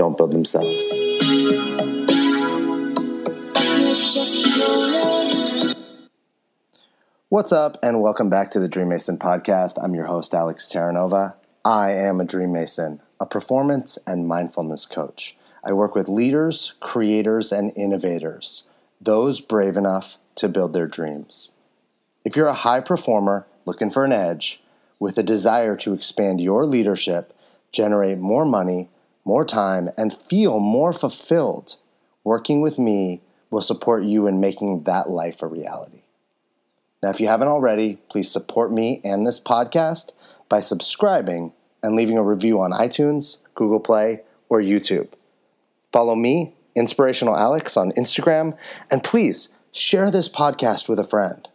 don't build themselves. What's up, and welcome back to the Dream Mason podcast. I'm your host, Alex Terranova. I am a Dream Mason, a performance and mindfulness coach. I work with leaders, creators, and innovators, those brave enough to build their dreams. If you're a high performer looking for an edge, with a desire to expand your leadership, generate more money, more time, and feel more fulfilled, working with me will support you in making that life a reality. Now, if you haven't already, please support me and this podcast by subscribing and leaving a review on iTunes, Google Play, or YouTube. Follow me, Inspirational Alex, on Instagram, and please share this podcast with a friend.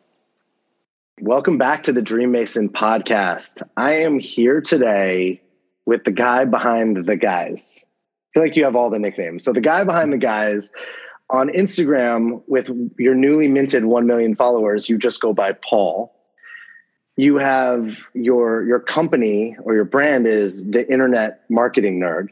Welcome back to the Dream Mason podcast. I am here today with the guy behind the guys. I feel like you have all the nicknames. So, the guy behind the guys on Instagram with your newly minted 1 million followers, you just go by Paul. You have your your company or your brand is the internet marketing nerd.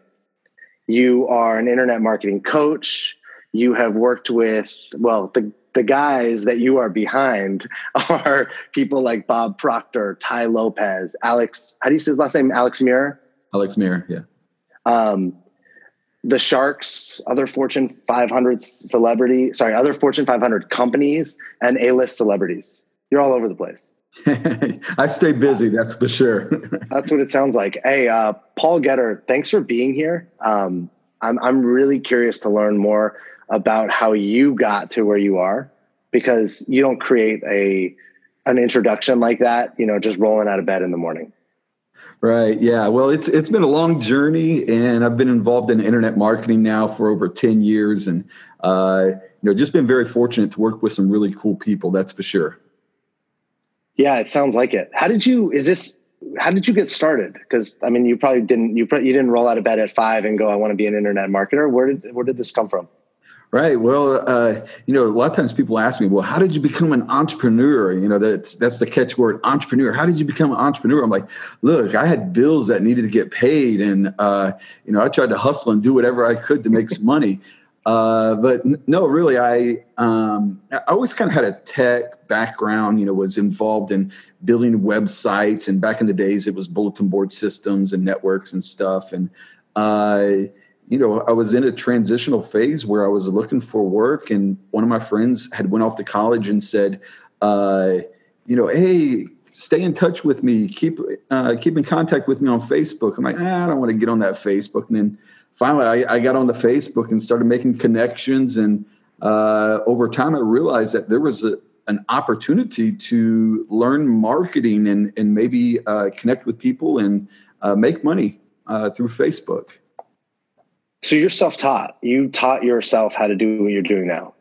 You are an internet marketing coach. You have worked with well the the guys that you are behind are people like Bob Proctor, Tai Lopez, Alex. How do you say his last name? Alex Mehr. Alex Mehr. Yeah. Um, the Sharks, other Fortune 500 celebrity, sorry, other Fortune 500 companies and A-list celebrities. You're all over the place. I stay busy, that's for sure. that's what it sounds like. Hey, uh, Paul Getter, thanks for being here. Um, I'm I'm really curious to learn more about how you got to where you are because you don't create a an introduction like that, you know, just rolling out of bed in the morning. Right. Yeah. Well, it's it's been a long journey, and I've been involved in internet marketing now for over ten years, and uh, you know, just been very fortunate to work with some really cool people. That's for sure. Yeah, it sounds like it. How did you? Is this? How did you get started? Because I mean, you probably didn't. You you didn't roll out of bed at five and go, "I want to be an internet marketer." Where did where did this come from? Right. Well, uh, you know, a lot of times people ask me, "Well, how did you become an entrepreneur?" You know, that's that's the catchword, entrepreneur. How did you become an entrepreneur? I'm like, look, I had bills that needed to get paid, and uh, you know, I tried to hustle and do whatever I could to make some money. Uh, but no, really, I um, I always kind of had a tech background. You know, was involved in building websites, and back in the days, it was bulletin board systems and networks and stuff, and uh, you know, I was in a transitional phase where I was looking for work, and one of my friends had went off to college and said, uh, you know, hey, stay in touch with me, keep uh, keep in contact with me on Facebook. I'm like, ah, I don't want to get on that Facebook. And then finally, I, I got on the Facebook and started making connections, and uh, over time, I realized that there was a, an opportunity to learn marketing and and maybe uh, connect with people and uh, make money uh, through Facebook. So you're self-taught. You taught yourself how to do what you're doing now.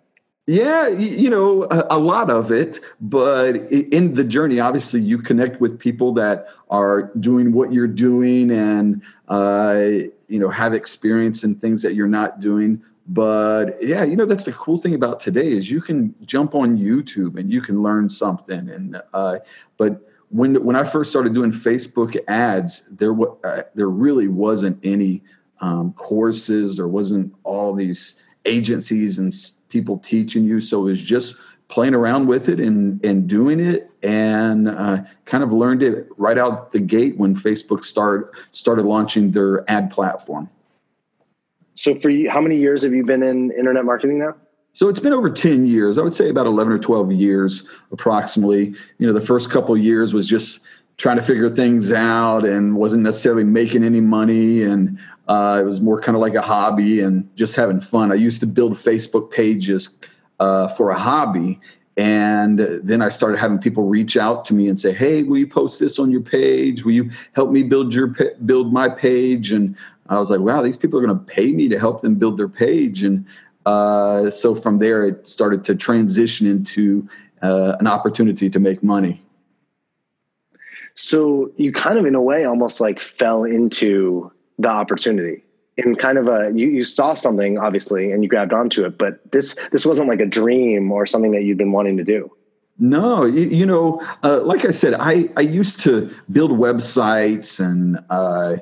Yeah, you know, a, lot of it, but in the journey, obviously, you connect with people that are doing what you're doing and, uh, you know, have experience in things that you're not doing. But yeah, you know, that's the cool thing about today is you can jump on YouTube and you can learn something. And, uh, but when, when I first started doing Facebook ads, there, uh, there really wasn't any um, courses. There wasn't all these agencies and people teaching you. So it was just playing around with it and, and doing it and uh, kind of learned it right out the gate when Facebook start, started launching their ad platform. So for you, how many years have you been in internet marketing now? So it's been over 10 years. I would say about 11 or 12 years approximately. You know, the first couple years was just trying to figure things out and wasn't necessarily making any money and uh, it was more kind of like a hobby and just having fun. I used to build Facebook pages uh, for a hobby, and then I started having people reach out to me and say, "Hey, will you post this on your page? Will you help me build your build my page?" And I was like, wow, these people are going to pay me to help them build their page. And uh, so from there, it started to transition into uh, an opportunity to make money. So you kind of, in a way, almost like fell into the opportunity. In kind of a you, you saw something obviously and you grabbed onto it but this this wasn't like a dream or something that you'd been wanting to do. No you, you know uh, like i said i i used to build websites and uh,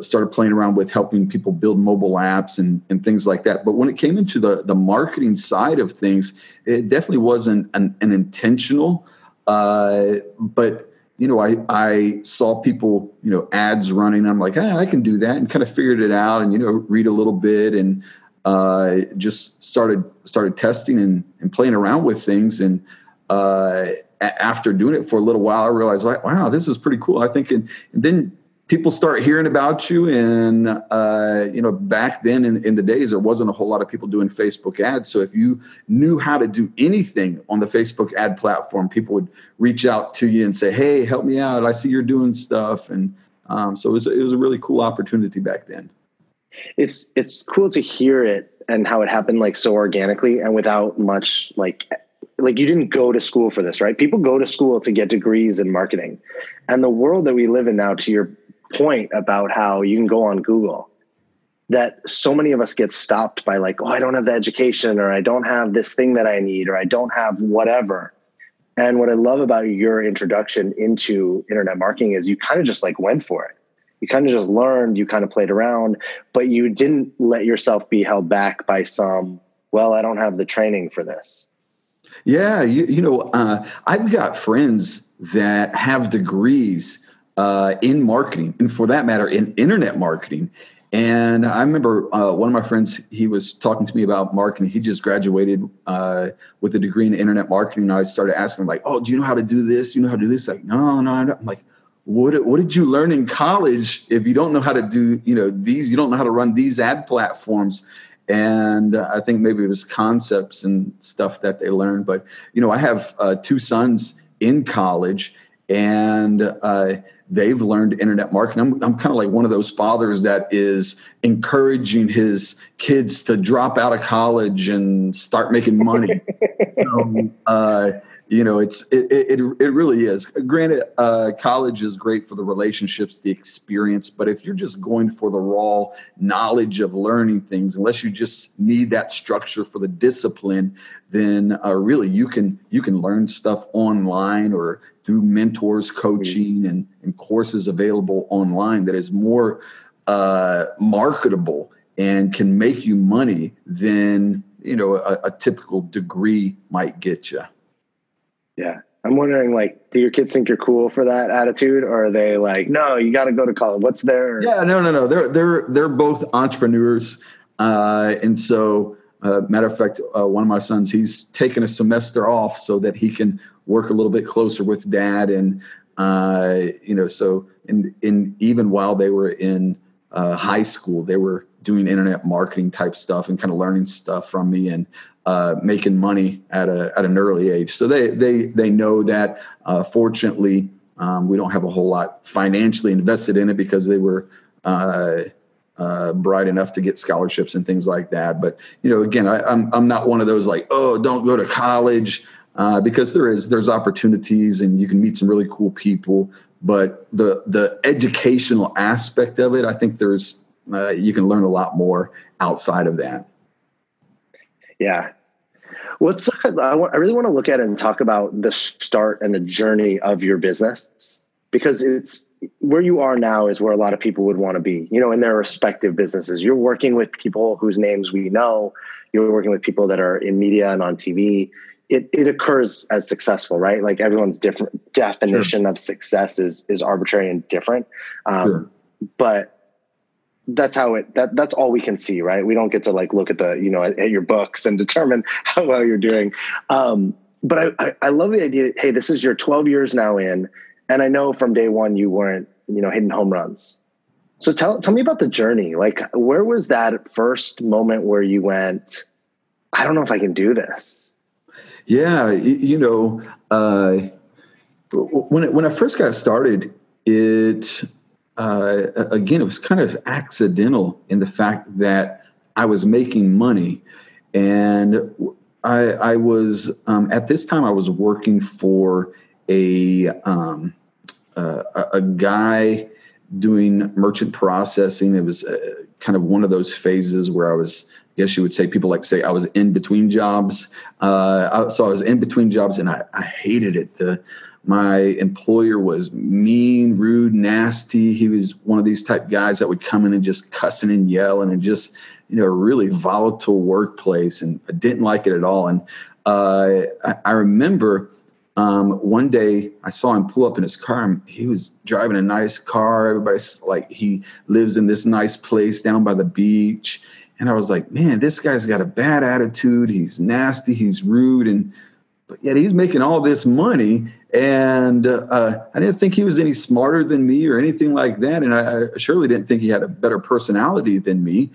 started playing around with helping people build mobile apps and, and things like that. But when it came into the the marketing side of things it definitely wasn't an, an intentional uh, but you know, I, I saw people, you know, ads running. I'm like, ah, I can do that and kind of figured it out and, you know, read a little bit and uh, just started, started testing and, and playing around with things. And uh, after doing it for a little while, I realized, like, wow, this is pretty cool. I think, and, and then people start hearing about you and uh, you know back then in, in the days there wasn't a whole lot of people doing facebook ads. So if you knew how to do anything on the facebook ad platform people would reach out to you and say hey help me out. I see you're doing stuff. And um, so it was, it was a really cool opportunity back then. It's it's cool to hear it and how it happened like so organically and without much like like you didn't go to school for this right? People go to school to get degrees in marketing. And the world that we live in now to your point about how you can go on Google that so many of us get stopped by like, oh, I don't have the education or I don't have this thing that I need or I don't have whatever. And what I love about your introduction into internet marketing is you kind of just like went for it. You kind of just learned, you kind of played around, but you didn't let yourself be held back by some, well, I don't have the training for this. Yeah, you, you know, uh, I've got friends that have degrees uh, in marketing, and for that matter, in internet marketing. And I remember uh, one of my friends, he was talking to me about marketing. He just graduated uh, with a degree in internet marketing. And I started asking him, like, oh, do you know how to do this? You know how to do this? Like, no, no, I'm like, what, what did you learn in college if you don't know how to do, you know, these, you don't know how to run these ad platforms? And I think maybe it was concepts and stuff that they learned. But, you know, I have uh, two sons in college and uh, they've learned internet marketing. I'm, I'm kind of like one of those fathers that is encouraging his kids to drop out of college and start making money. so, uh, you know it's it, it it really is. Granted uh, college is great for the relationships the experience but if you're just going for the raw knowledge of learning things unless you just need that structure for the discipline then uh, really you can you can learn stuff online or through mentors coaching and, and courses available online that is more uh, marketable and can make you money than you know a, a typical degree might get you yeah. I'm wondering, like, do your kids think you're cool for that attitude, or are they like, no, you got to go to college? What's their? Yeah, no, no, no. They're they're they're both entrepreneurs, uh, and so uh, matter of fact, uh, one of my sons, he's taken a semester off so that he can work a little bit closer with dad, and uh, you know, so in in even while they were in uh, high school, they were doing internet marketing type stuff and kind of learning stuff from me, and uh, making money at a at an early age. So they they they know that. Uh, fortunately, um, we don't have a whole lot financially invested in it because they were. Uh, uh, bright enough to get scholarships and things like that, but you know, again, I, I'm I'm not one of those like, oh, don't go to college, uh, because there is there's opportunities and you can meet some really cool people but the the educational aspect of it i think there's uh, you can learn a lot more outside of that yeah. What's I, want, I really want to look at it and talk about the start and the journey of your business because it's where you are now is where a lot of people would want to be, you know, in their respective businesses. You're working with people whose names we know. You're working with people that are in media and on TV. It, it occurs as successful, right? Like everyone's different definition sure. of success is is arbitrary and different. Um, sure. But that's how it that that's all we can see right? We don't get to like look at the you know at, at your books and determine how well you're doing. Um, but I, I, I love the idea hey this is your 12 years now in and i know from day one you weren't you know hitting home runs. So tell tell me about the journey. Like where was that first moment where you went i don't know if i can do this yeah you, know uh, when it, when i first got started it uh, again, it was kind of accidental in the fact that I was making money, and I, I was um, at this time I was working for a um, uh, a guy doing merchant processing. It was uh, kind of one of those phases where I was, I guess you would say, people like to say I was in between jobs. Uh, so I was in between jobs, and I, I hated it. The my employer was mean, rude, nasty. He was one of these type guys that would come in and just cussing and yelling and just, you know, a really volatile workplace. And I didn't like it at all. And uh, I, I, remember um, one day I saw him pull up in his car. He was driving a nice car. Everybody's like, he lives in this nice place down by the beach. And I was like, man, this guy's got a bad attitude. He's nasty. He's rude. And yet he's making all this money and uh, i didn't think he was any smarter than me or anything like that and I, I, surely didn't think he had a better personality than me.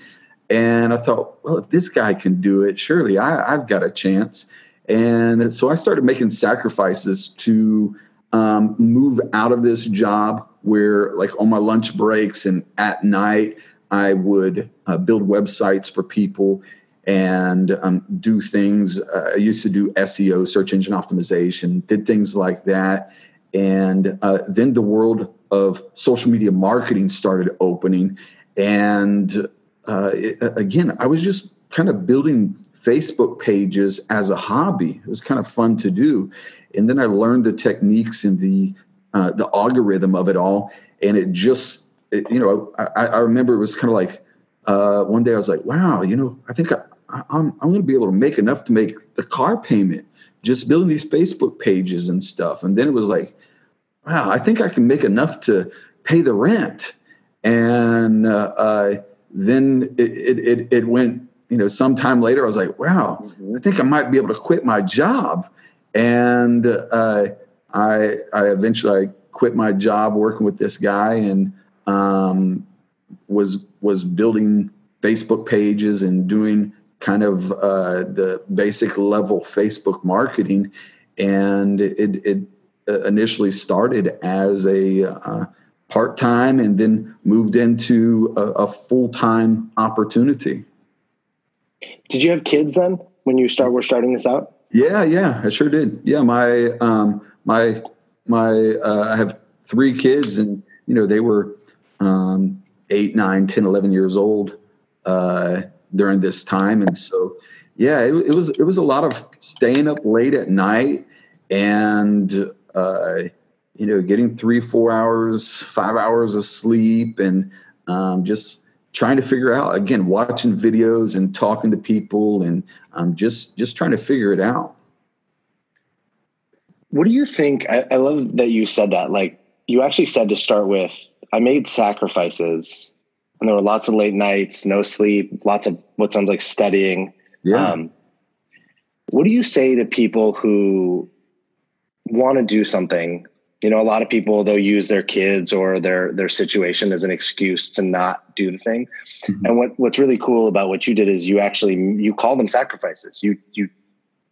And i thought well if this guy can do it surely I, have got a chance. And so i started making sacrifices to um, move out of this job where like on my lunch breaks and at night i would uh, build websites for people and um, do things. Uh, I used to do SEO, search engine optimization, did things like that. And uh, then the world of social media marketing started opening. And uh, it, again, I was just kind of building Facebook pages as a hobby. It was kind of fun to do. And then I learned the techniques and the uh, the algorithm of it all. And it just, it, you know, I, I remember it was kind of like, uh, one day I was like, wow, you know, I think I, I'm, I'm going to be able to make enough to make the car payment just building these Facebook pages and stuff. And then it was like, wow, I think I can make enough to pay the rent. And uh, uh, then it, it, it, went, you know, sometime later, I was like, wow, mm-hmm. I think I might be able to quit my job. And uh, I, I eventually I quit my job working with this guy and um, was was building Facebook pages and doing kind of uh, the basic level Facebook marketing, and it, it uh, initially started as a uh, part time and then moved into a, a full time opportunity. Did you have kids then when you start were starting this out? Yeah, yeah, I sure did. Yeah, my um, my my uh, I have three kids, and you know they were um, eight, nine, 10, 11 years old. Uh, during this time. And so, yeah, it, it was it was a lot of staying up late at night and uh, you know getting three, four hours, five hours of sleep, and um, just trying to figure out again watching videos and talking to people and um, just just trying to figure it out. What do you think? I, I, love that you said that. Like you actually said to start with i made sacrifices and there were lots of late nights, no sleep, lots of what sounds like studying. Yeah. Um, what do you say to people who want to do something? You know, a lot of people they'll use their kids or their their situation as an excuse to not do the thing. Mm-hmm. And what what's really cool about what you did is you actually you call them sacrifices. You you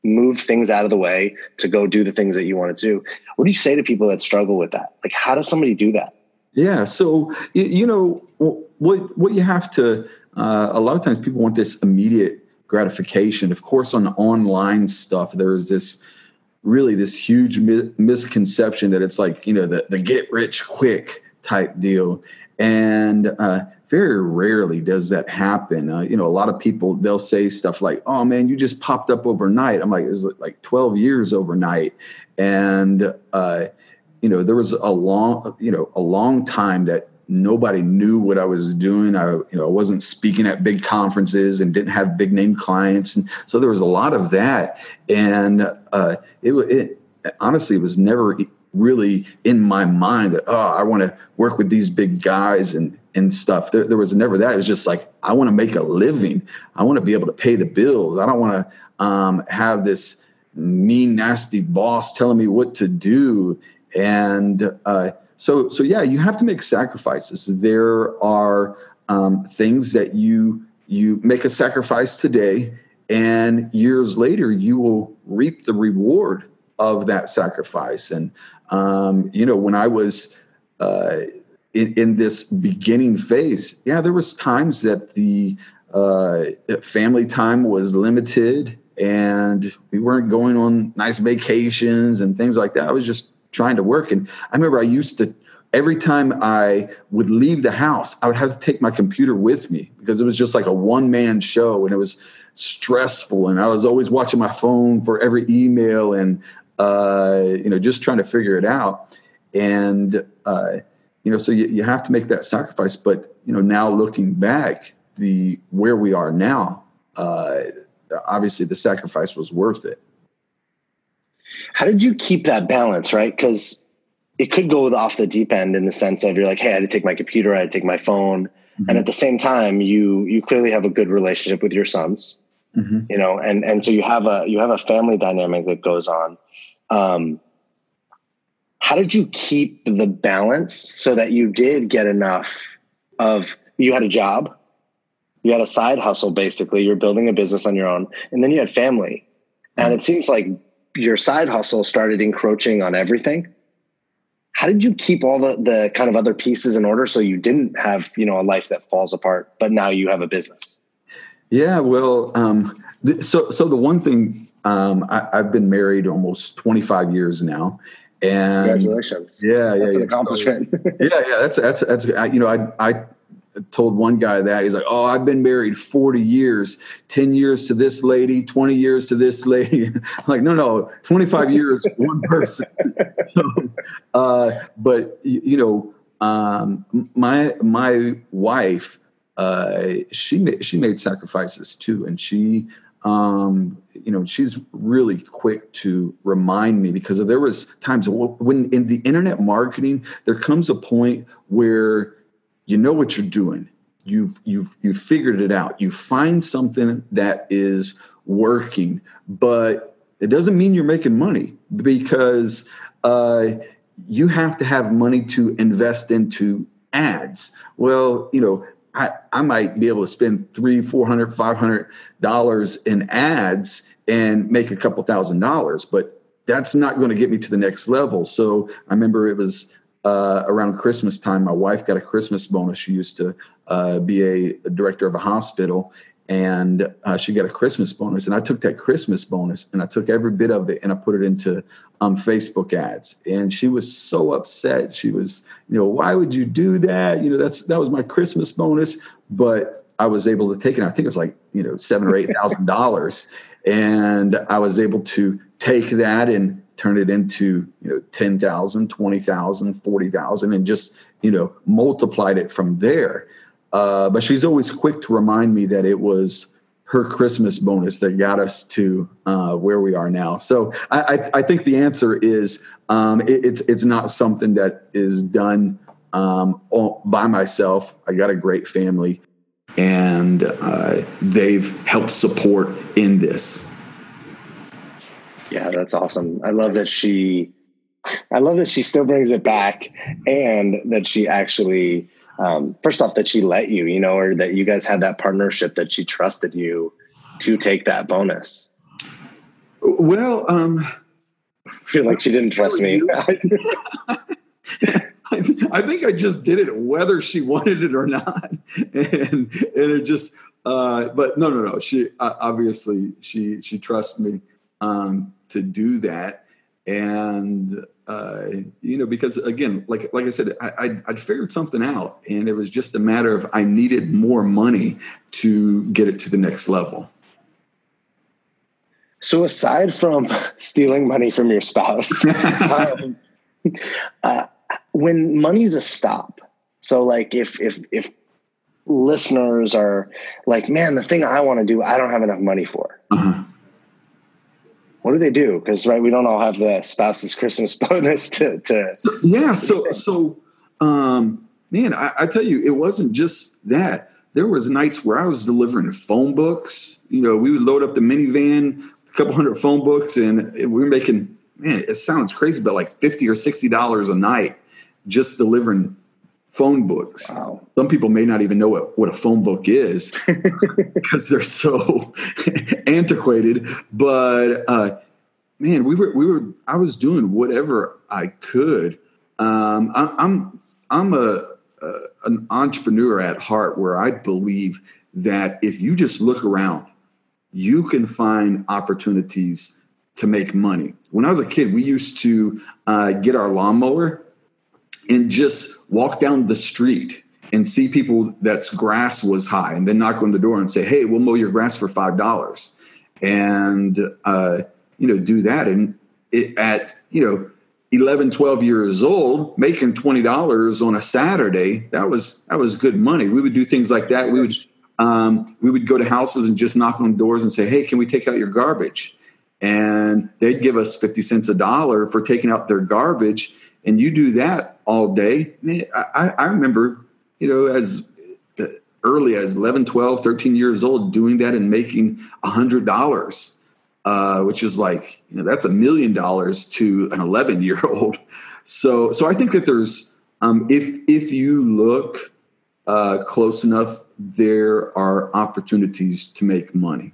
move things out of the way to go do the things that you want to do. What do you say to people that struggle with that? Like, how does somebody do that? Yeah. So you know what what you have to. Uh, a lot of times people want this immediate gratification. Of course, on online stuff, there's this really this huge mi- misconception that it's like you know the the get rich quick type deal, and uh, very rarely does that happen. Uh, you know, a lot of people they'll say stuff like, "Oh man, you just popped up overnight." I'm like, "It's like 12 years overnight," and uh, you know, there was a long, you know, a long time that nobody knew what I was doing. I, you know, I wasn't speaking at big conferences and didn't have big name clients, and so there was a lot of that. And uh, it, it honestly it was never really in my mind that oh, I want to work with these big guys and and stuff. There, there was never that. It was just like I want to make a living. I want to be able to pay the bills. I don't want to um, have this mean, nasty boss telling me what to do and uh, so, so yeah, you have to make sacrifices. There are um, things that you you make a sacrifice today, and years later you will reap the reward of that sacrifice. And um, you know, when I was uh, in, in, this beginning phase, yeah, there was times that the uh, family time was limited and we weren't going on nice vacations and things like that. I was just trying to work. And I remember I used to, every time I would leave the house, I would have to take my computer with me because it was just like a one man show and it was stressful. And I was always watching my phone for every email and, uh, you know, just trying to figure it out. And, uh, you know, so you, you have to make that sacrifice. But, you know, now looking back, the where we are now, uh, obviously the sacrifice was worth it. How did you keep that balance, right? Because it could go off the deep end in the sense of you're like, hey, I had to take my computer, I had to take my phone, mm-hmm. and at the same time, you you clearly have a good relationship with your sons, mm-hmm. you know, and and so you have a you have a family dynamic that goes on. Um, how did you keep the balance so that you did get enough of you had a job you had a side hustle basically you're building a business on your own and then you had family and it seems like your side hustle started encroaching on everything how did you keep all the, the kind of other pieces in order so you didn't have you know a life that falls apart but now you have a business? Yeah well um, th- so so the one thing um, I, have been married almost 25 years now and congratulations. Yeah yeah that's yeah. an accomplishment. Yeah yeah that's that's that's you know i i told one guy that he's like, "Oh, I've been married 40 years, 10 years to this lady, 20 years to this lady." I'm like, "No, no, 25 years, one person." so, uh, but you know, um, my my wife, uh, she she made sacrifices too, and she. Um, you know, she's really quick to remind me because there was times when in the internet marketing, there comes a point where you know what you're doing. You've you've you've figured it out. You find something that is working but it doesn't mean you're making money because uh, you have to have money to invest into ads. Well you know I, I might be able to spend three four hundred five hundred dollars in ads and make a couple thousand dollars but that's not going to get me to the next level. So i remember it was uh, around Christmas time, my wife got a Christmas bonus. She used to uh, be a, a, director of a hospital, and uh, she got a Christmas bonus. And I took that Christmas bonus and I took every bit of it and I put it into um, Facebook ads. And she was so upset. She was, you know, why would you do that? You know, that's that was my Christmas bonus, but I was able to take it. I think it was like you know seven or eight thousand dollars, and I was able to take that and turn it into you know 10,000, 20,000, 40,000 and just you know multiplied it from there. Uh, but she's always quick to remind me that it was her Christmas bonus that got us to uh, where we are now. So I, I, I think the answer is um, it, it's it's not something that is done um, by myself. I got a great family, and uh, they've helped support in this. Yeah, that's awesome. I love that she I love that she still brings it back and that she actually um, first off that she let you, you know, or that you guys had that partnership that she trusted you to take that bonus. Well, um I feel like she didn't trust me. I think I just did it whether she wanted it or not, and and it just. Uh, but no, no, no. She uh, obviously she she trusts me, um, to do that. And uh, you know because again like like i said I, i'd figured something out and it was just a matter of i needed more money to get it to the next level. So aside from stealing money from your spouse um, uh, when money's a stop so like if if if listeners are like man the thing i want to do i don't have enough money for. Uh-huh what do they do? Because right, we don't all have the spouse's Christmas bonus to. to so, yeah, so so um, man, I, I tell you, it wasn't just that. There was nights where I was delivering phone books. You know, we would load up the minivan, a couple hundred phone books, and we were making. Man, it sounds crazy, but like fifty or sixty dollars a night just delivering phone books. Wow. Some people may not even know what, what a phone book is because they're so antiquated. But uh, man, we were we were I was doing whatever I could. Um, I, I'm I'm a uh, an entrepreneur at heart where I believe that if you just look around, you can find opportunities to make money. When I was a kid, we used to uh, get our lawnmower and just walk down the street and see people that's grass was high and then knock on the door and say, Hey, we'll mow your grass for $5 and, uh, you know, do that. And it, at, you know, 11, 12 years old, making $20 on a Saturday, that was, that was good money. We would do things like that. We would, um, we would go to houses and just knock on doors and say, Hey, can we take out your garbage? And they'd give us 50 cents a dollar for taking out their garbage. And you do that all day. I, I remember, you know, as early as 11, 12, 13 years old, doing that and making $100, uh, which is like, you know, that's a million dollars to an 11 year old. So, so I think that there's, um, if, if you look uh, close enough, there are opportunities to make money.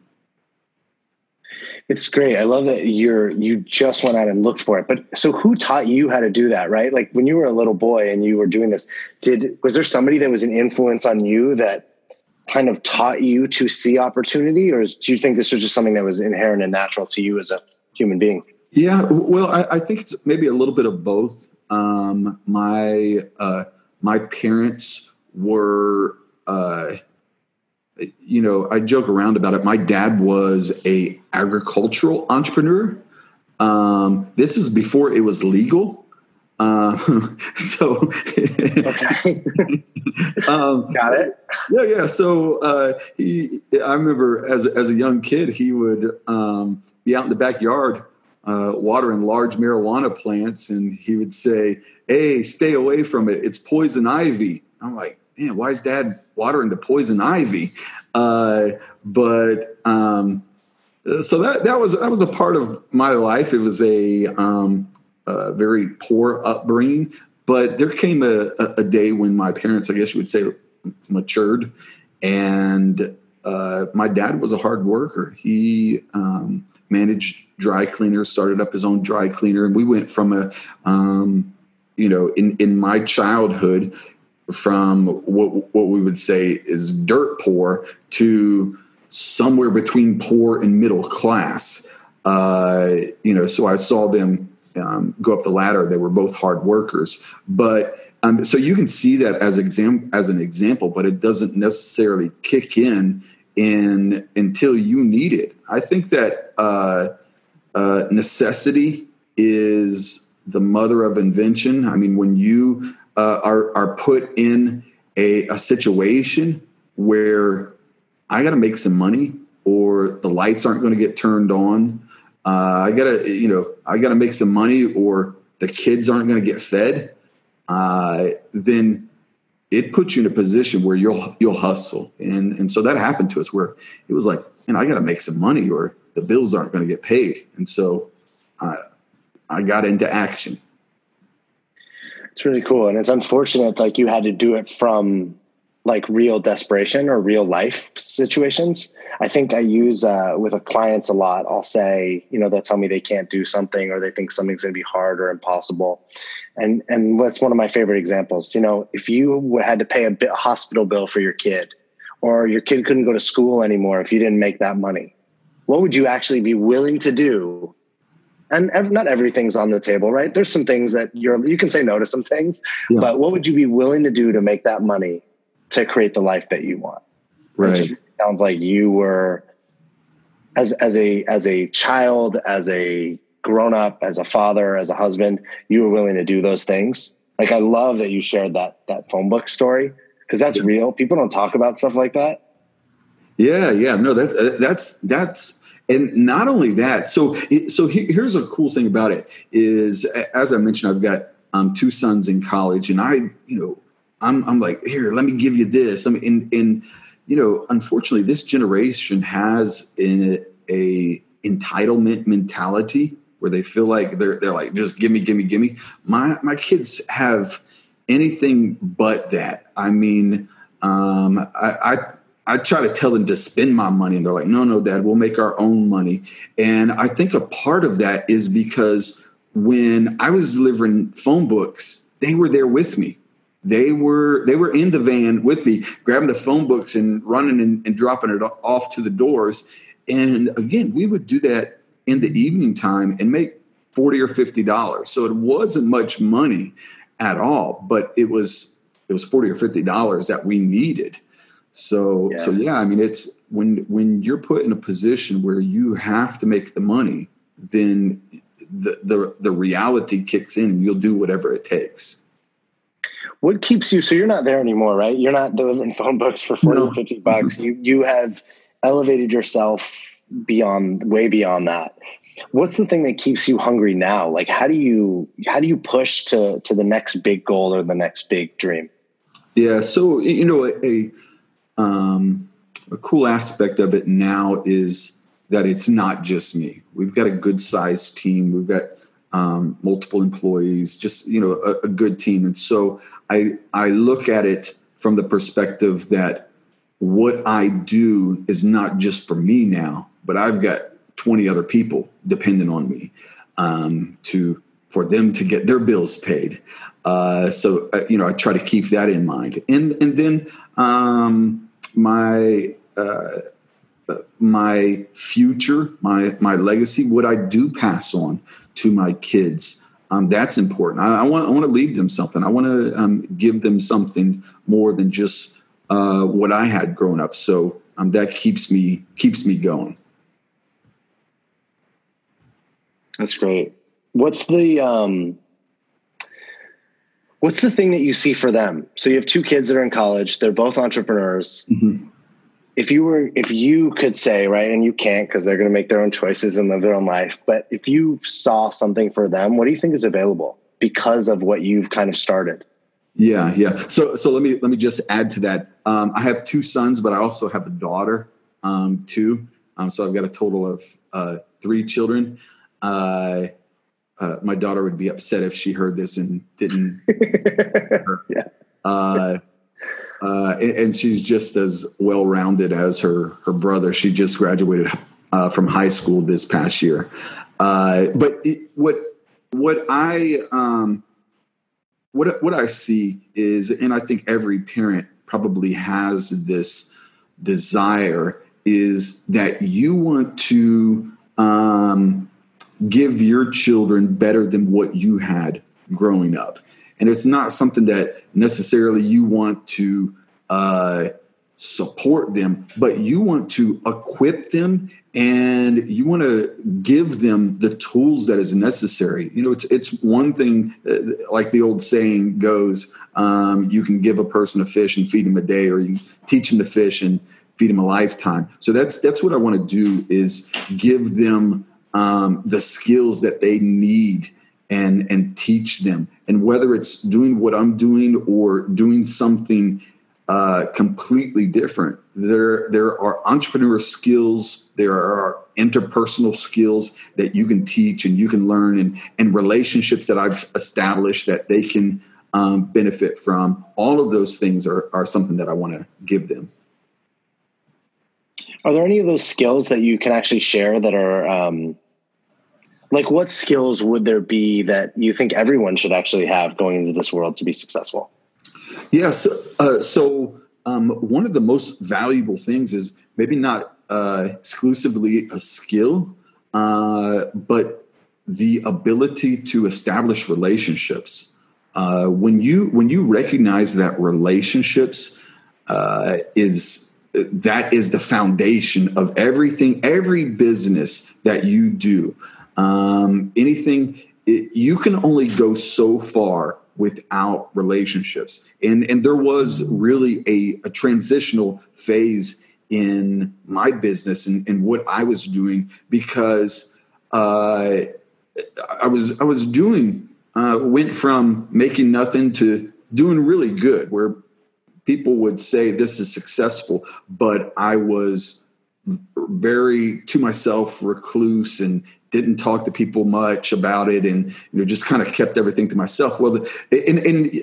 It's great. I love that you're you just went out and looked for it. But so who taught you how to do that, right? Like when you were a little boy and you were doing this, did was there somebody that was an influence on you that kind of taught you to see opportunity or do you think this was just something that was inherent and natural to you as a human being? Yeah, well, I, I think it's maybe a little bit of both. Um, my uh, my parents were uh, you know, I joke around about it. My dad was a agricultural entrepreneur. Um, this is before it was legal. Uh, so, okay. um, got it. Yeah, yeah. So uh, he, I remember as as a young kid, he would um, be out in the backyard uh, watering large marijuana plants, and he would say, "Hey, stay away from it. It's poison ivy." I'm like, man, why is dad watering the poison ivy? Uh, but um, so that that was that was a part of my life. It was a, um, a very poor upbringing, but there came a, a, day when my parents, I guess you would say, matured, and uh, my dad was a hard worker. He um, managed dry cleaners, started up his own dry cleaner, and we went from a um, you know in in my childhood from what what we would say is dirt poor to somewhere between poor and middle class. Uh, you know, so I saw them um, go up the ladder. They were both hard workers, but um, so you can see that as exam as an example, but it doesn't necessarily kick in in until you need it. I think that uh, uh, necessity is the mother of invention. I mean, when you uh, are are put in a, a situation where I got to make some money, or the lights aren't going to get turned on. Uh, I gotta, you know, I gotta make some money, or the kids aren't going to get fed. Uh, then it puts you in a position where you'll you'll hustle, and and so that happened to us where it was like, and I got to make some money, or the bills aren't going to get paid, and so I I got into action. It's really cool. And it's unfortunate like you had to do it from like real desperation or real life situations. I think I use uh, with a clients a lot. I'll say, you know, they'll tell me they can't do something or they think something's going to be hard or impossible. And and that's one of my favorite examples. You know, if you had to pay a, bit, a hospital bill for your kid, or your kid couldn't go to school anymore if you didn't make that money, what would you actually be willing to do and ev- not everything's on the table, right? There's some things that you're you can say no to some things, yeah. but what would you be willing to do to make that money to create the life that you want? Right. Which sounds like you were as as a as a child, as a grown up, as a father, as a husband, you were willing to do those things. Like I love that you shared that that phone book story because that's real. People don't talk about stuff like that. Yeah, yeah, no, that's uh, that's that's and not only that so so here's a cool thing about it is as i mentioned i've got um, two sons in college and i you know i'm, I'm like here let me give you this. I mean in, you know unfortunately this generation has in a, a entitlement mentality where they feel like they're they're like just give me give me give me my my kids have anything but that. I mean um, I, I I try to tell them to spend my money, and they're like, no, no, dad, we'll make our own money. And I think a part of that is because when I was delivering phone books, they were there with me. they were they were in the van with me, grabbing the phone books and running and, and dropping it off to the doors. And again, we would do that in the evening time and make forty or fifty dollars. So it wasn't much money at all, but it was it was forty or fifty dollars that we needed. So yeah. so yeah, I mean it's when when you're put in a position where you have to make the money, then the the, the reality kicks in and you'll do whatever it takes. What keeps you so you're not there anymore, right? You're not delivering phone books for 40 no. 50 bucks. You you have elevated yourself beyond way beyond that what's the thing that keeps you hungry now like how do you how do you push to to the next big goal or the next big dream yeah so you know a, a um a cool aspect of it now is that it's not just me. We've got a good sized team. We've got um, multiple employees just you know a, a good team. And so i i look at it from the perspective that what i do is not just for me now but i've got 20 other people dependent on me um, to for them to get their bills paid. Uh, so uh, you know, I try to keep that in mind, and and then um, my uh, my future, my my legacy, what I do pass on to my kids. Um, that's important. I, I, want I want to leave them something. I want to um, give them something more than just uh, what I had growing up. So um, that keeps me keeps me going. That's great. What's the um what's the thing that you see for them? So you have two kids that are in college, they're both entrepreneurs. Mm-hmm. If you were if you could say, right, and you can't because they're gonna make their own choices and live their own life, but if you saw something for them, what do you think is available because of what you've kind of started? Yeah, yeah. So so let me let me just add to that. Um, I have two sons, but I also have a daughter um, too. Um, so I've got a total of uh, three children. Uh, uh, my daughter would be upset if she heard this and didn't. yeah. Uh, uh, and, and, she's just as well rounded as her her brother. She just graduated uh, from high school this past year. Uh, but it, what what I um, what what I see is, and I think every parent probably has this desire, is that you want to um, give your children better than what you had growing up. And it's not something that necessarily you want to uh, support them, but you want to equip them and you want to give them the tools that is necessary. You know, it's it's one thing, uh, like the old saying goes, um, you can give a person a fish and feed him a day, or you teach them to fish and feed them a lifetime. So that's that's what I want to do is give them um, the skills that they need and and teach them. And whether it's doing what i'm doing or doing something uh, completely different there there are entrepreneur skills there are interpersonal skills that you can teach and you can learn and and relationships that i've established that they can um, benefit from. All of those things are, are something that i want to give them. Are there any of those skills that you can actually share that are um, like what skills would there be that you think everyone should actually have going into this world to be successful? Yes uh, so um, one of the most valuable things is maybe not uh, exclusively a skill uh, but the ability to establish relationships. Uh, when you when you recognize that relationships uh, is that is the foundation of everything every business that you do um, anything, it, you can only go so far without relationships. And, and there was really a, a transitional phase in my business and, and what I was doing because uh, I was I was doing uh, went from making nothing to doing really good, where people would say this is successful, but I was very to myself recluse and didn't talk to people much about it and you know just kind of kept everything to myself well and, and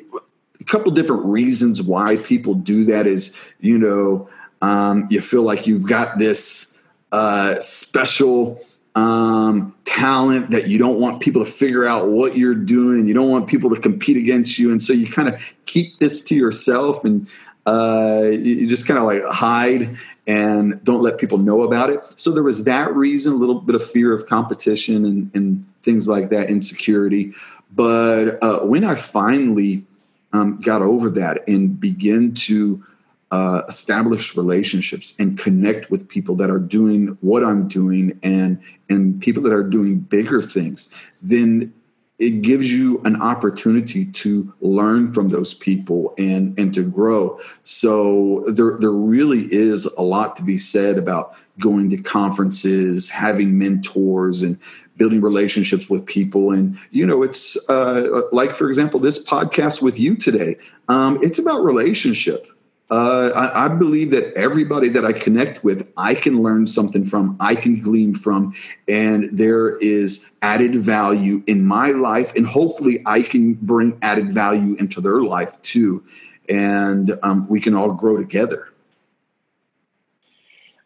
a couple different reasons why people do that is you know um, you feel like you've got this uh, special um, talent that you don't want people to figure out what you're doing. You don't want people to compete against you, and so you kind of keep this to yourself, and uh, you just kind of like hide and don't let people know about it. So there was that reason, a little bit of fear of competition and, and things like that, insecurity. But uh, when I finally um, got over that and begin to uh, establish relationships and connect with people that are doing what I'm doing and and people that are doing bigger things, then it gives you an opportunity to learn from those people and and to grow. So there there really is a lot to be said about going to conferences, having mentors, and building relationships with people. And you know, it's uh, like for example, this podcast with you today. Um, it's about relationship uh, I, I, believe that everybody that I connect with, I can learn something from, I can glean from, and there is added value in my life, and hopefully, I can bring added value into their life too, and um, we can all grow together.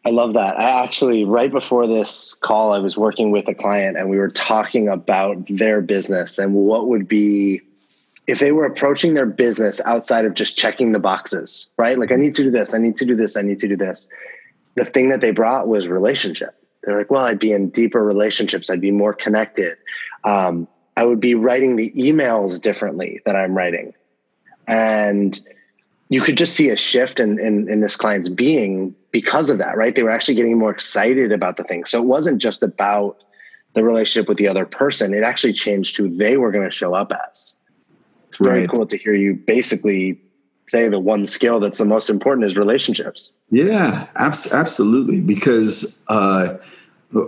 I love that. I actually, right before this call, I was working with a client, and we were talking about their business and what would be if they were approaching their business outside of just checking the boxes, right? Like, I need to do this, I need to do this, I need to do this. The thing that they brought was relationship. They're like, well, I'd be in deeper relationships, I'd be more connected. Um, I would be writing the emails differently that I'm writing. And you could just see a shift in, in, in this client's being because of that, right? They were actually getting more excited about the thing. So it wasn't just about the relationship with the other person, it actually changed who they were going to show up as. It's very right. cool to hear you basically say the one skill that's the most important is relationships. Yeah, abs- absolutely. Because uh,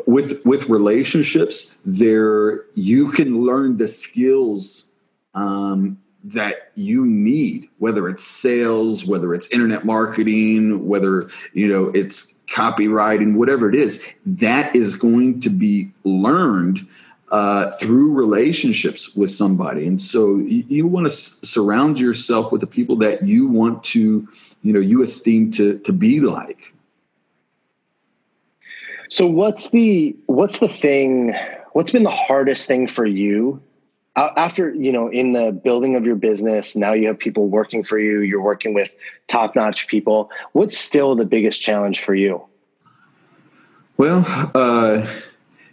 with with relationships, there you can learn the skills um, that you need, whether it's sales, whether it's internet marketing, whether you know it's copywriting, whatever it is. That is going to be learned uh, through relationships with somebody. And so you, you want to s- surround yourself with the people that you want to, you know, you esteem to to be like. So what's the what's the thing? What's been the hardest thing for you after you know in the building of your business now you have people working for you you're working with top-notch people what's still the biggest challenge for you well uh,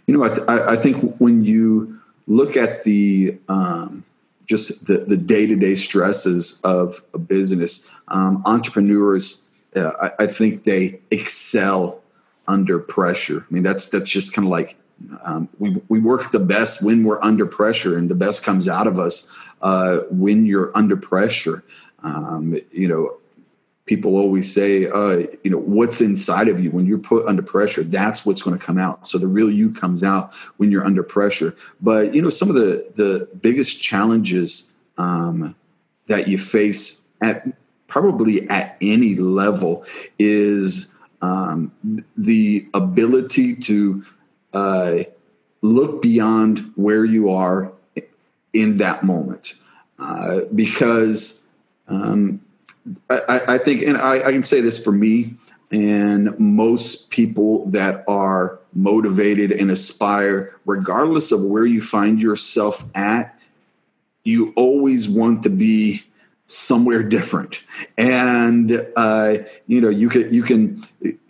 you know, I, th- I, think when you look at the um, just the, the day-to-day stresses of a business, um, entrepreneurs, uh, I, I, think they excel under pressure. I mean, that's that's just kind of like um, we we work the best when we're under pressure, and the best comes out of us uh, when you're under pressure. Um, you know, people always say, uh, you know, what's inside of you when you're put under pressure, that's what's going to come out. So the real you comes out when you're under pressure. But, you know, some of the, the biggest challenges um, that you face at probably at any level is um, the ability to uh, look beyond where you are in that moment. Uh, because um, I, I think, and I, I, can say this for me and most people that are motivated and aspire, regardless of where you find yourself at, you always want to be somewhere different. And uh, you know you can you can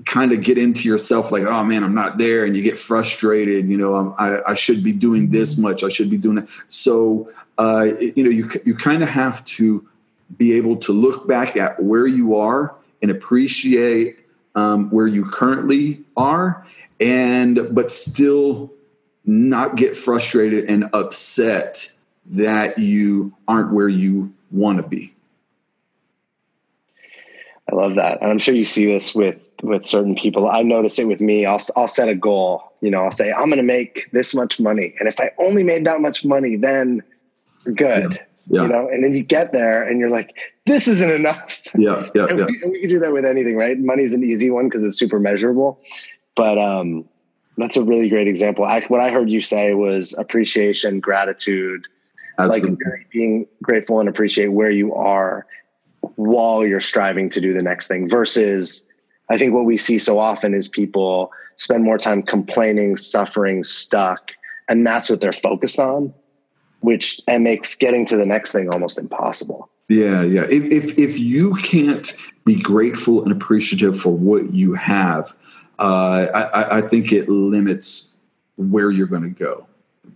kind of get into yourself like oh man i'm not there and you get frustrated you know I, I should be doing this much. I should be doing that. So uh, you know you, you kind of have to be able to look back at where you are and appreciate um, where you currently are and but still not get frustrated and upset that you aren't where you want to be. I love that and i'm sure you see this with with certain people. I notice it with me. I'll, I'll set a goal you know i'll say i'm going to make this much money and if i only made that much money then good. Yeah yeah. you know and then you get there and you're like this isn't enough yeah yeah, and, yeah. We, and we can do that with anything right money's an easy one because it's super measurable but um that's a really great example I, what i heard you say was appreciation gratitude Absolutely. like really being grateful and appreciate where you are while you're striving to do the next thing versus I think what we see so often is people spend more time complaining, suffering, stuck, and that's what they're focused on, which and makes getting to the next thing almost impossible. Yeah, yeah. If, if if, you can't be grateful and appreciative for what you have, uh, I, I think it limits where you're going to go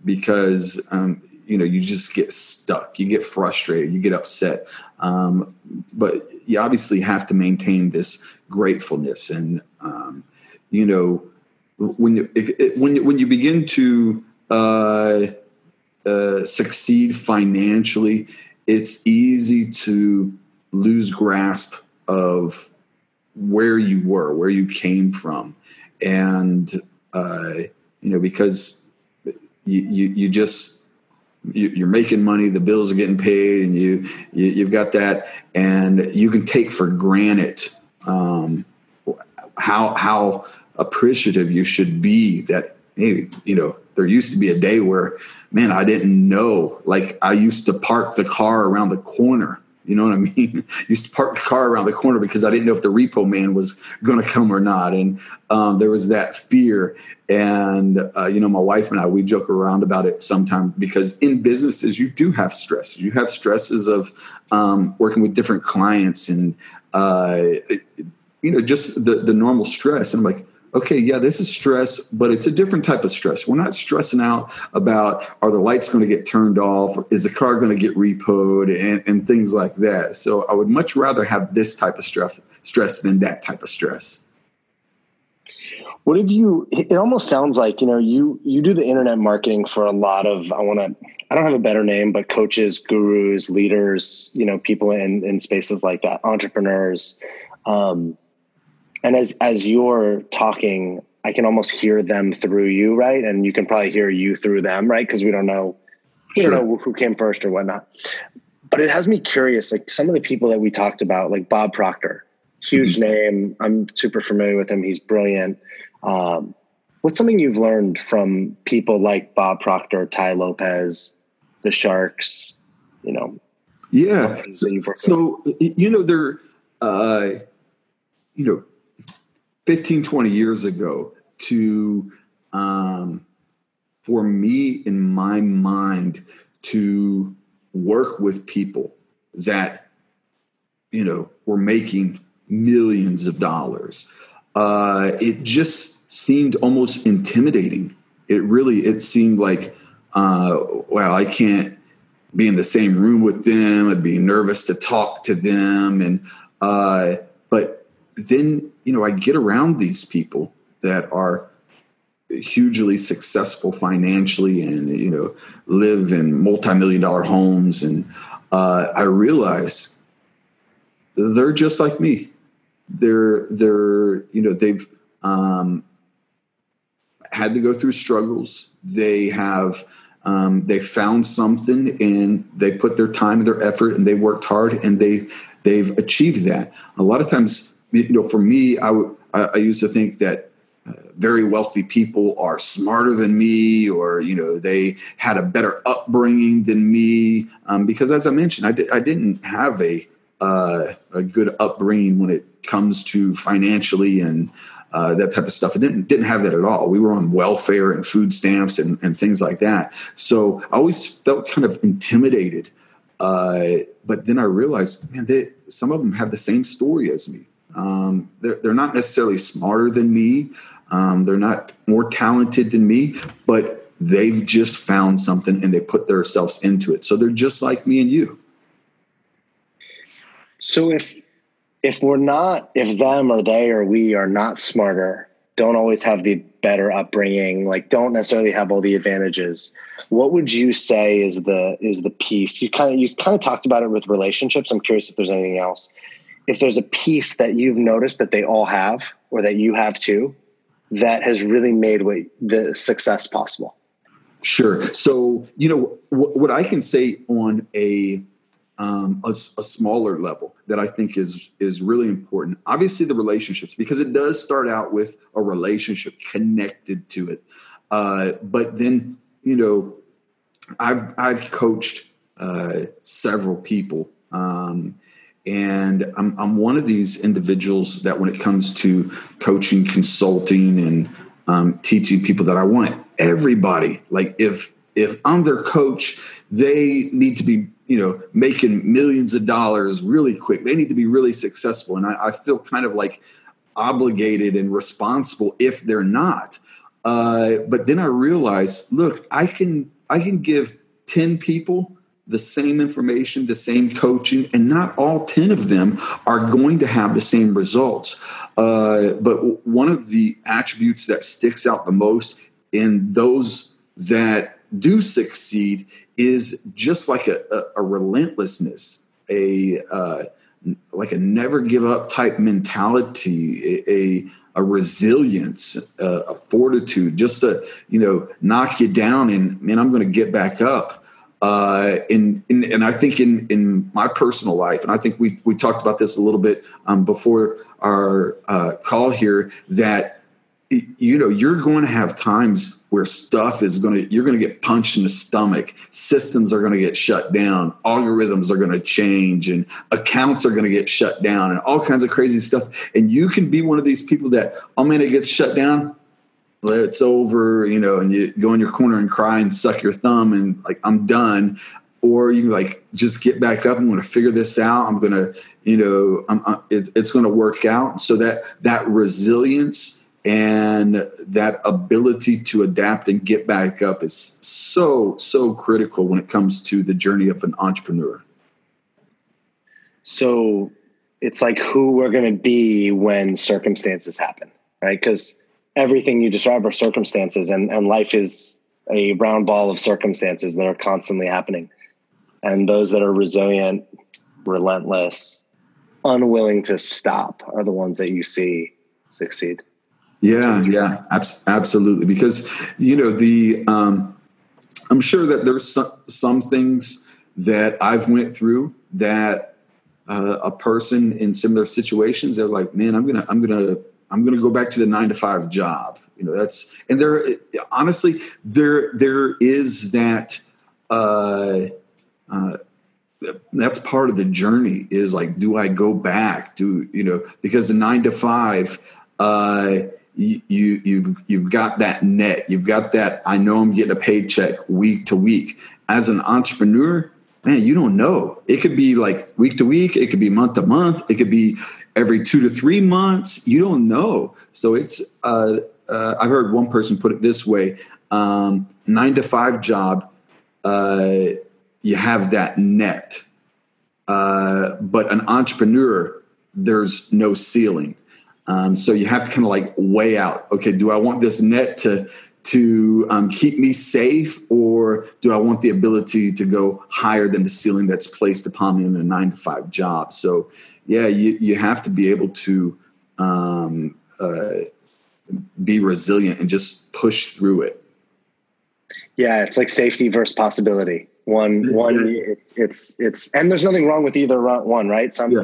because um, you know you just get stuck, you get frustrated, you get upset. Um, but you obviously have to maintain this gratefulness, and um, you know when you if, when when you begin to uh, uh, succeed financially it's easy to lose grasp of where you were, where you came from, and uh, you know because you you, you just you, are making money, the bills are getting paid, and you, you have got that, and you can take for granted um, how how appreciative you should be that hey you know there used to be a day where man i didn't know. Like i used to park the car around the corner. You know what i mean? Used to park the car around the corner because i didn't know if the repo man was going to come or not. And um, there was that fear. And uh, you know my wife and i we joke around about it sometimes because in businesses you do have stresses. You have stresses of um, working with different clients and uh, you know just the the normal stress. And i'm like okay, yeah, this is stress, but it's a different type of stress. We're not stressing out about are the lights going to get turned off, is the car going to get repoed, and, and things like that. So I would much rather have this type of stress stress than that type of stress. What have you? It almost sounds like you know you you do the internet marketing for a lot of I want to I don't have a better name, but coaches, gurus, leaders, you know, people in in spaces like that, entrepreneurs. Um, and as as you're talking i can almost hear them through you right? And you can probably hear you through them right? Because we don't know we sure. don't know who came first or whatnot. But it has me curious like some of the people that we talked about like bob proctor huge mm-hmm. name. I'm super familiar with him. He's brilliant. Um, what's something you've learned from people like bob proctor Tai Lopez the sharks you know yeah. so, so you know they're uh you know 15, 20 years ago to, um, for me in my mind to work with people that, you know, were making millions of dollars. Uh, it just seemed almost intimidating. It really, it seemed like, uh, wow, I can't be in the same room with them. I'd be nervous to talk to them. And, uh, but then you know, I get around these people that are hugely successful financially and you know live in multi-million dollar homes. And uh, i realize they're just like me. They're they're you know they've um, had to go through struggles. They have um, they found something and they put their time and their effort and they worked hard and they they've achieved that. A lot of times you know, for me, I, used to think that uh, very wealthy people are smarter than me, or you know, they had a better upbringing than me. Um, because as I mentioned, I, di- I didn't have a uh, a good upbringing when it comes to financially and uh, that type of stuff. I didn't didn't have that at all. We were on welfare and food stamps and, and things like that. So I always felt kind of intimidated. Uh, but then I realized, man, they, some of them have the same story as me. Um, they're, they're not necessarily smarter than me. Um, they're not more talented than me, but they've just found something and they put themselves into it. So they're just like me and you. So if if we're not, if them or they or we are not smarter, don't always have the better upbringing, like don't necessarily have all the advantages, what would you say is the is the piece? You kind of you kind of talked about it with relationships. I'm curious if there's anything else if there's a piece that you've noticed that they all have or that you have too that has really made what the success possible. Sure. So you know what, what i can say on a, um, a, a smaller level that i think is is really important obviously the relationships because it does start out with a relationship connected to it. Uh, but then you know i've i've coached uh, several people um, And I'm, I'm one of these individuals that when it comes to coaching, consulting, and um, teaching people that I want everybody, like if if I'm their coach, they need to be you know making millions of dollars really quick. They need to be really successful, and I, I feel kind of like obligated and responsible if they're not. Uh, but then I realized, look, I can I can give ten people the same information, the same coaching, and not all 10 of them are going to have the same results. Uh, but one of the attributes that sticks out the most in those that do succeed is just like a, a, a relentlessness, a uh, like a never give up type mentality, a, a resilience, a, a fortitude, just to you know knock you down and man, I'm going to get back up uh, in, in, and I think in in my personal life, and I think we we talked about this a little bit um, before our uh, call here that you know you're going to have times where stuff is going to you're going to get punched in the stomach systems are going to get shut down algorithms are going to change and accounts are going to get shut down and all kinds of crazy stuff and you can be one of these people that oh man it gets shut down it's over, you know, and you go in your corner and cry and suck your thumb and like, I'm done. Or you like just get back up. I'm going to figure this out. I'm going to, you know, I'm, I'm, it, it's going to work out. So that that resilience and that ability to adapt and get back up is so so critical when it comes to the journey of an entrepreneur. So it's like who we're going to be when circumstances happen, right? Because everything you describe are circumstances and, and life is a round ball of circumstances that are constantly happening. And those that are resilient, relentless, unwilling to stop are the ones that you see succeed. Yeah, yeah, abs- absolutely. Because, you know, the, um, I'm sure that there's some, some things that I've went through that uh, a person in similar situations, they're like, man, I'm to, I'm to I'm going to go back to the nine to five job. You know, that's and there. Honestly, there there is that. Uh, uh, that's part of the journey. Is like, do I go back? Do you know? Because the nine to five, uh, you, you you've you've got that net. You've got that. I know I'm getting a paycheck week to week. As an entrepreneur, man, you don't know. It could be like week to week. It could be month to month. It could be every two to three months. You don't know. So it's, uh, uh, I've heard one person put it this way um, nine to five job, uh, you have that net. Uh, but an entrepreneur, there's no ceiling. Um, so you have to kind of like weigh out okay, do I want this net to, to um, keep me safe, or do I want the ability to go higher than the ceiling that's placed upon me in a nine to five job? So yeah, you, you have to be able to um, uh, be resilient and just push through it. Yeah, it's like safety versus possibility. One, one, it's it's it's, and there's nothing wrong with either one, right? Some yeah.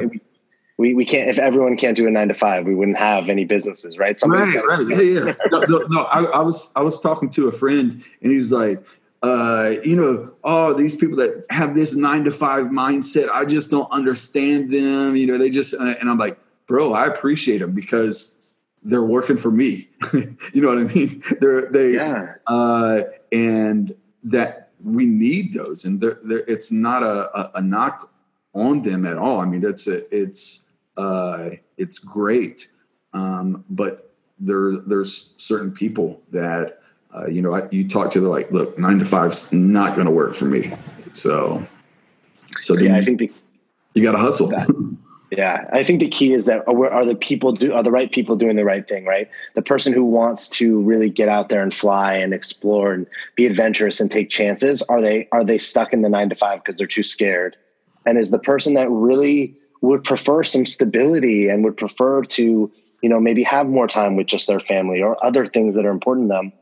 We we can't if everyone can't do a nine to five, we wouldn't have any businesses, right? Somebody's right, right, yeah, yeah. no, no, no I, I was I was talking to a friend, and he's like, uh, you know, oh, these people that have this nine to five mindset, I just don't understand them. You know, they just, and I'm like, bro, I appreciate them because they're working for me. you know what I mean? They're, they, yeah. uh, and that we need those. And they're, they're, it's not a, a, a knock on them at all. I mean, it's, a, it's, uh, it's great. Um, but there, there's certain people that, uh, you know, I, you talk to They're like, look, nine to five's not going to work for me. So, so yeah, I think the, you got to hustle. That, yeah, I think the key is that are, are the people do are the right people doing the right thing, right? The person who wants to really get out there and fly and explore and be adventurous and take chances are they are they stuck in the nine to five because they're too scared? And is the person that really would prefer some stability and would prefer to you know maybe have more time with just their family or other things that are important to them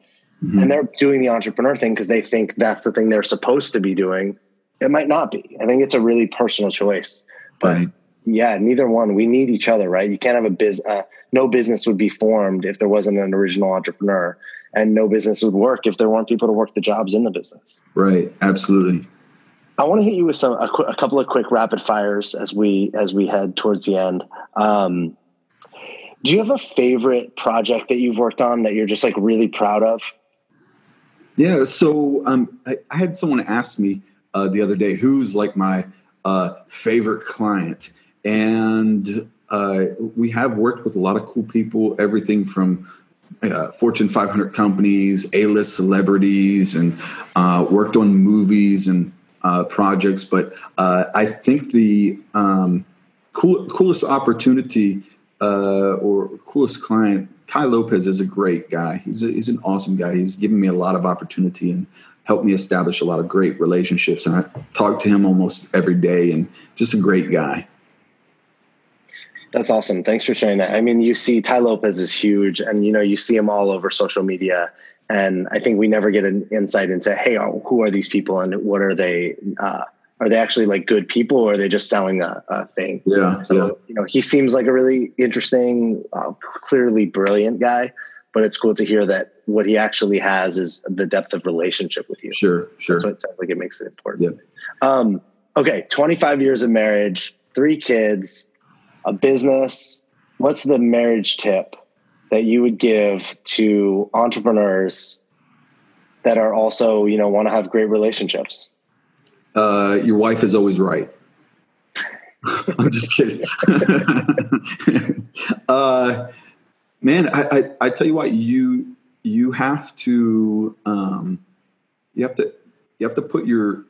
mm-hmm. and they're doing the entrepreneur thing because they think that's the thing they're supposed to be doing, it might not be. I think it's a really personal choice. But right. yeah, neither one. We need each other, right? You can't have a business Uh, no business would be formed if there wasn't an original entrepreneur, and no business would work if there weren't people to work the jobs in the business. Right. Absolutely. I want to hit you with some a, qu- a, couple of quick rapid fires as we as we head towards the end. Um, do you have a favorite project that you've worked on that you're just like really proud of? Yeah, so um, I, I, had someone ask me uh, the other day who's like my uh, favorite client, and uh, we have worked with a lot of cool people, everything from uh, Fortune 500 companies, A-list celebrities, and uh, worked on movies and uh, projects. But uh, I think the um, cool, coolest opportunity uh, or coolest client, Tai Lopez, is a great guy. He's a, he's an awesome guy. He's given me a lot of opportunity and helped me establish a lot of great relationships. And I talk to him almost every day, and just a great guy. That's awesome. Thanks for sharing that. I mean, you see Tai Lopez is huge and you know, you see him all over social media. And I think we never get an insight into, Hey, oh, who are these people and what are they, uh, are they actually like good people or are they just selling a, a thing? Yeah. So, yeah. you know, he seems like a really interesting, uh, clearly brilliant guy, but it's cool to hear that what he actually has is the depth of relationship with you. Sure. Sure. So it sounds like it makes it important. Yeah. Um, okay. 25 years of marriage, three kids, a business, what's the marriage tip that you would give to entrepreneurs that are also, you know, want to have great relationships? Uh, your wife is always right. I'm just kidding. uh, man, I, I, I, tell you what, you you have to um, you have to you have to put your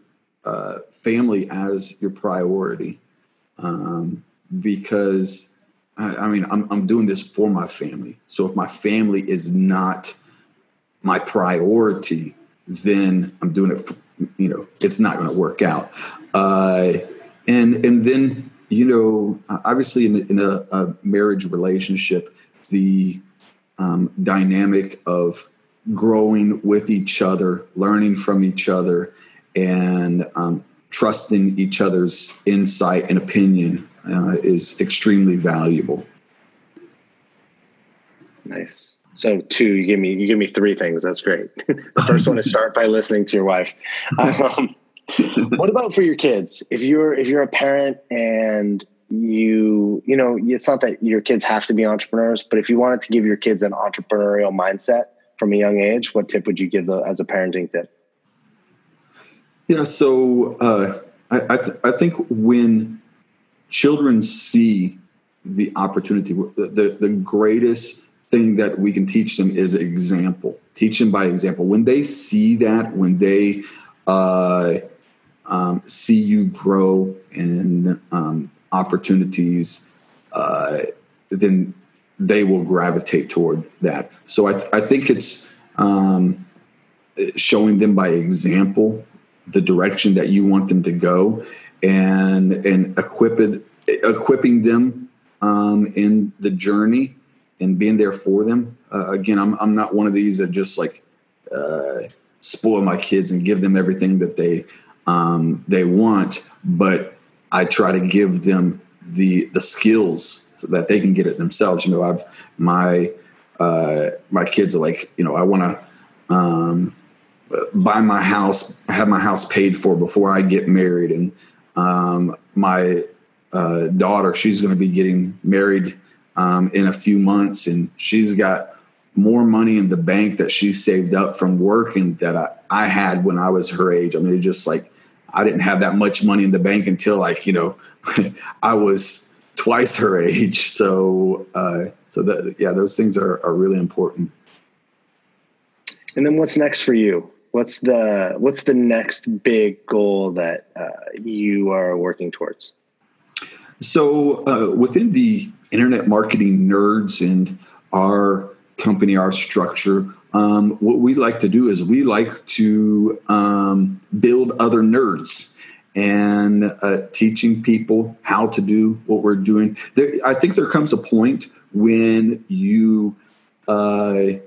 uh, family as your priority. Um, because I, I mean I'm, I'm doing this for my family. So if my family is not my priority, then I'm doing it. For, you know, it's not going to work out. Uh, and and then you know, obviously in, in a, a, marriage relationship, the um, dynamic of growing with each other, learning from each other, and um, trusting each other's insight and opinion uh, is extremely valuable. Nice. So two, you give me you give me three things. That's great. the first one is start by listening to your wife. Um, what about for your kids? If you're if you're a parent and you you know it's not that your kids have to be entrepreneurs, but if you wanted to give your kids an entrepreneurial mindset from a young age, what tip would you give the, as a parenting tip? Yeah, so uh, I I, th- I think when children see the opportunity. The, the greatest thing that we can teach them is example. Teach them by example. When they see that, when they uh, um, see you grow in um, opportunities, uh, then they will gravitate toward that. So I, th- I think it's um, showing them by example the direction that you want them to go and and equipped equipping them um, in the journey and being there for them. Uh, again, I'm I'm not one of these that just like uh, spoil my kids and give them everything that they um, they want, but I try to give them the the skills so that they can get it themselves. You know, I've my uh, my kids are like, you know, I want to um, buy my house, have my house paid for before I get married, and um, my uh, daughter. She's going to be getting married um, in a few months, and she's got more money in the bank that she saved up from working that I, I had when I was her age. I mean, just like I didn't have that much money in the bank until like you know I was twice her age. So uh, so that yeah, those things are are really important. And then what's next for you? What's the what's the next big goal that uh, you are working towards? So, uh, within the internet marketing nerds and our company, our structure, um, what we like to do is we like to um, build other nerds and uh, teaching people how to do what we're doing. There, I think there comes a point when you uh,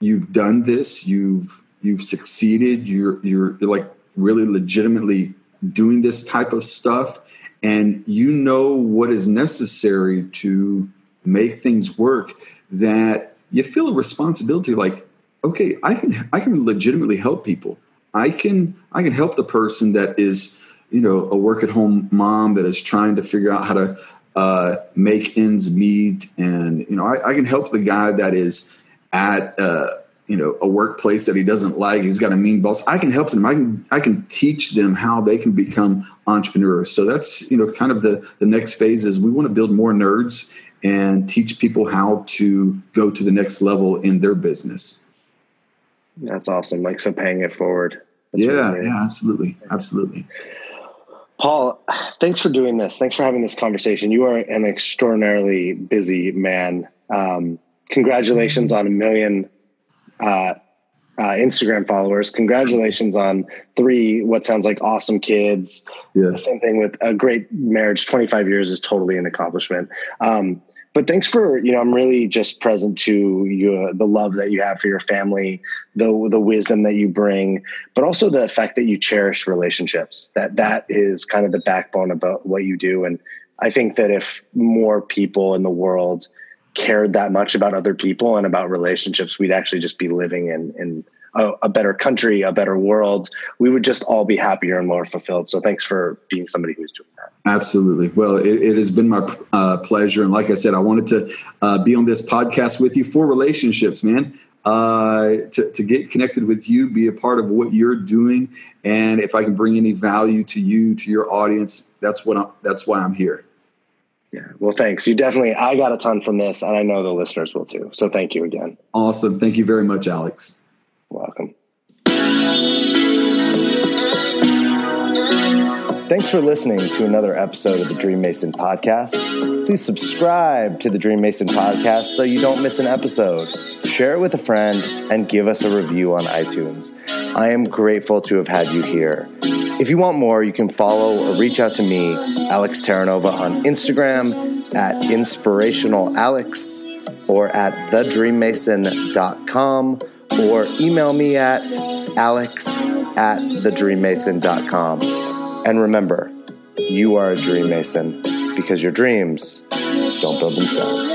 you've done this, you've you've succeeded, you're you're, you're like really legitimately doing this type of stuff and you know what is necessary to make things work that you feel a responsibility like okay i can i can legitimately help people. I can I can help the person that is you know a work at home mom that is trying to figure out how to uh, make ends meet, and you know I, I, can help the guy that is at uh, you know a workplace that he doesn't like. He's got a mean boss. I can help them. I can I can teach them how they can become entrepreneurs. So that's you know kind of the the next phase is we want to build more nerds and teach people how to go to the next level in their business. That's awesome. Like so paying it forward. That's yeah, really yeah, absolutely. Absolutely. Paul, thanks for doing this. Thanks for having this conversation. You are an extraordinarily busy man. Um, congratulations on a million uh, uh, Instagram followers. Congratulations on three what sounds like awesome kids. Yes. Same thing with a great marriage. Twenty five years is totally an accomplishment. Um, but thanks for you know i'm really just present to you the love that you have for your family the the wisdom that you bring but also the fact that you cherish relationships that that is kind of the backbone about what you do and i think that if more people in the world cared that much about other people and about relationships we'd actually just be living in in a, a, better country, a better world, we would just all be happier and more fulfilled. So thanks for being somebody who's doing that. Absolutely. Well, it, it has been my uh, pleasure. And like I said, I wanted to uh, be on this podcast with you for relationships, man. Uh, to, to get connected with you, be a part of what you're doing, and if I can bring any value to you, to your audience, that's what I'm, that's why I'm here. Yeah. Well, thanks. You definitely, I got a ton from this, and I know the listeners will too. So thank you again. Awesome. Thank you very much, Alex. Welcome. Thanks for listening to another episode of the Dream Mason podcast. Please subscribe to the Dream Mason podcast so you don't miss an episode. Share it with a friend and give us a review on iTunes. I am grateful to have had you here. If you want more, you can follow or reach out to me, Alex Terranova, on Instagram at inspirationalalex or at thedreammason.com or email me at alex at thedreammason.com. And remember, you are a dream mason because your dreams don't build themselves.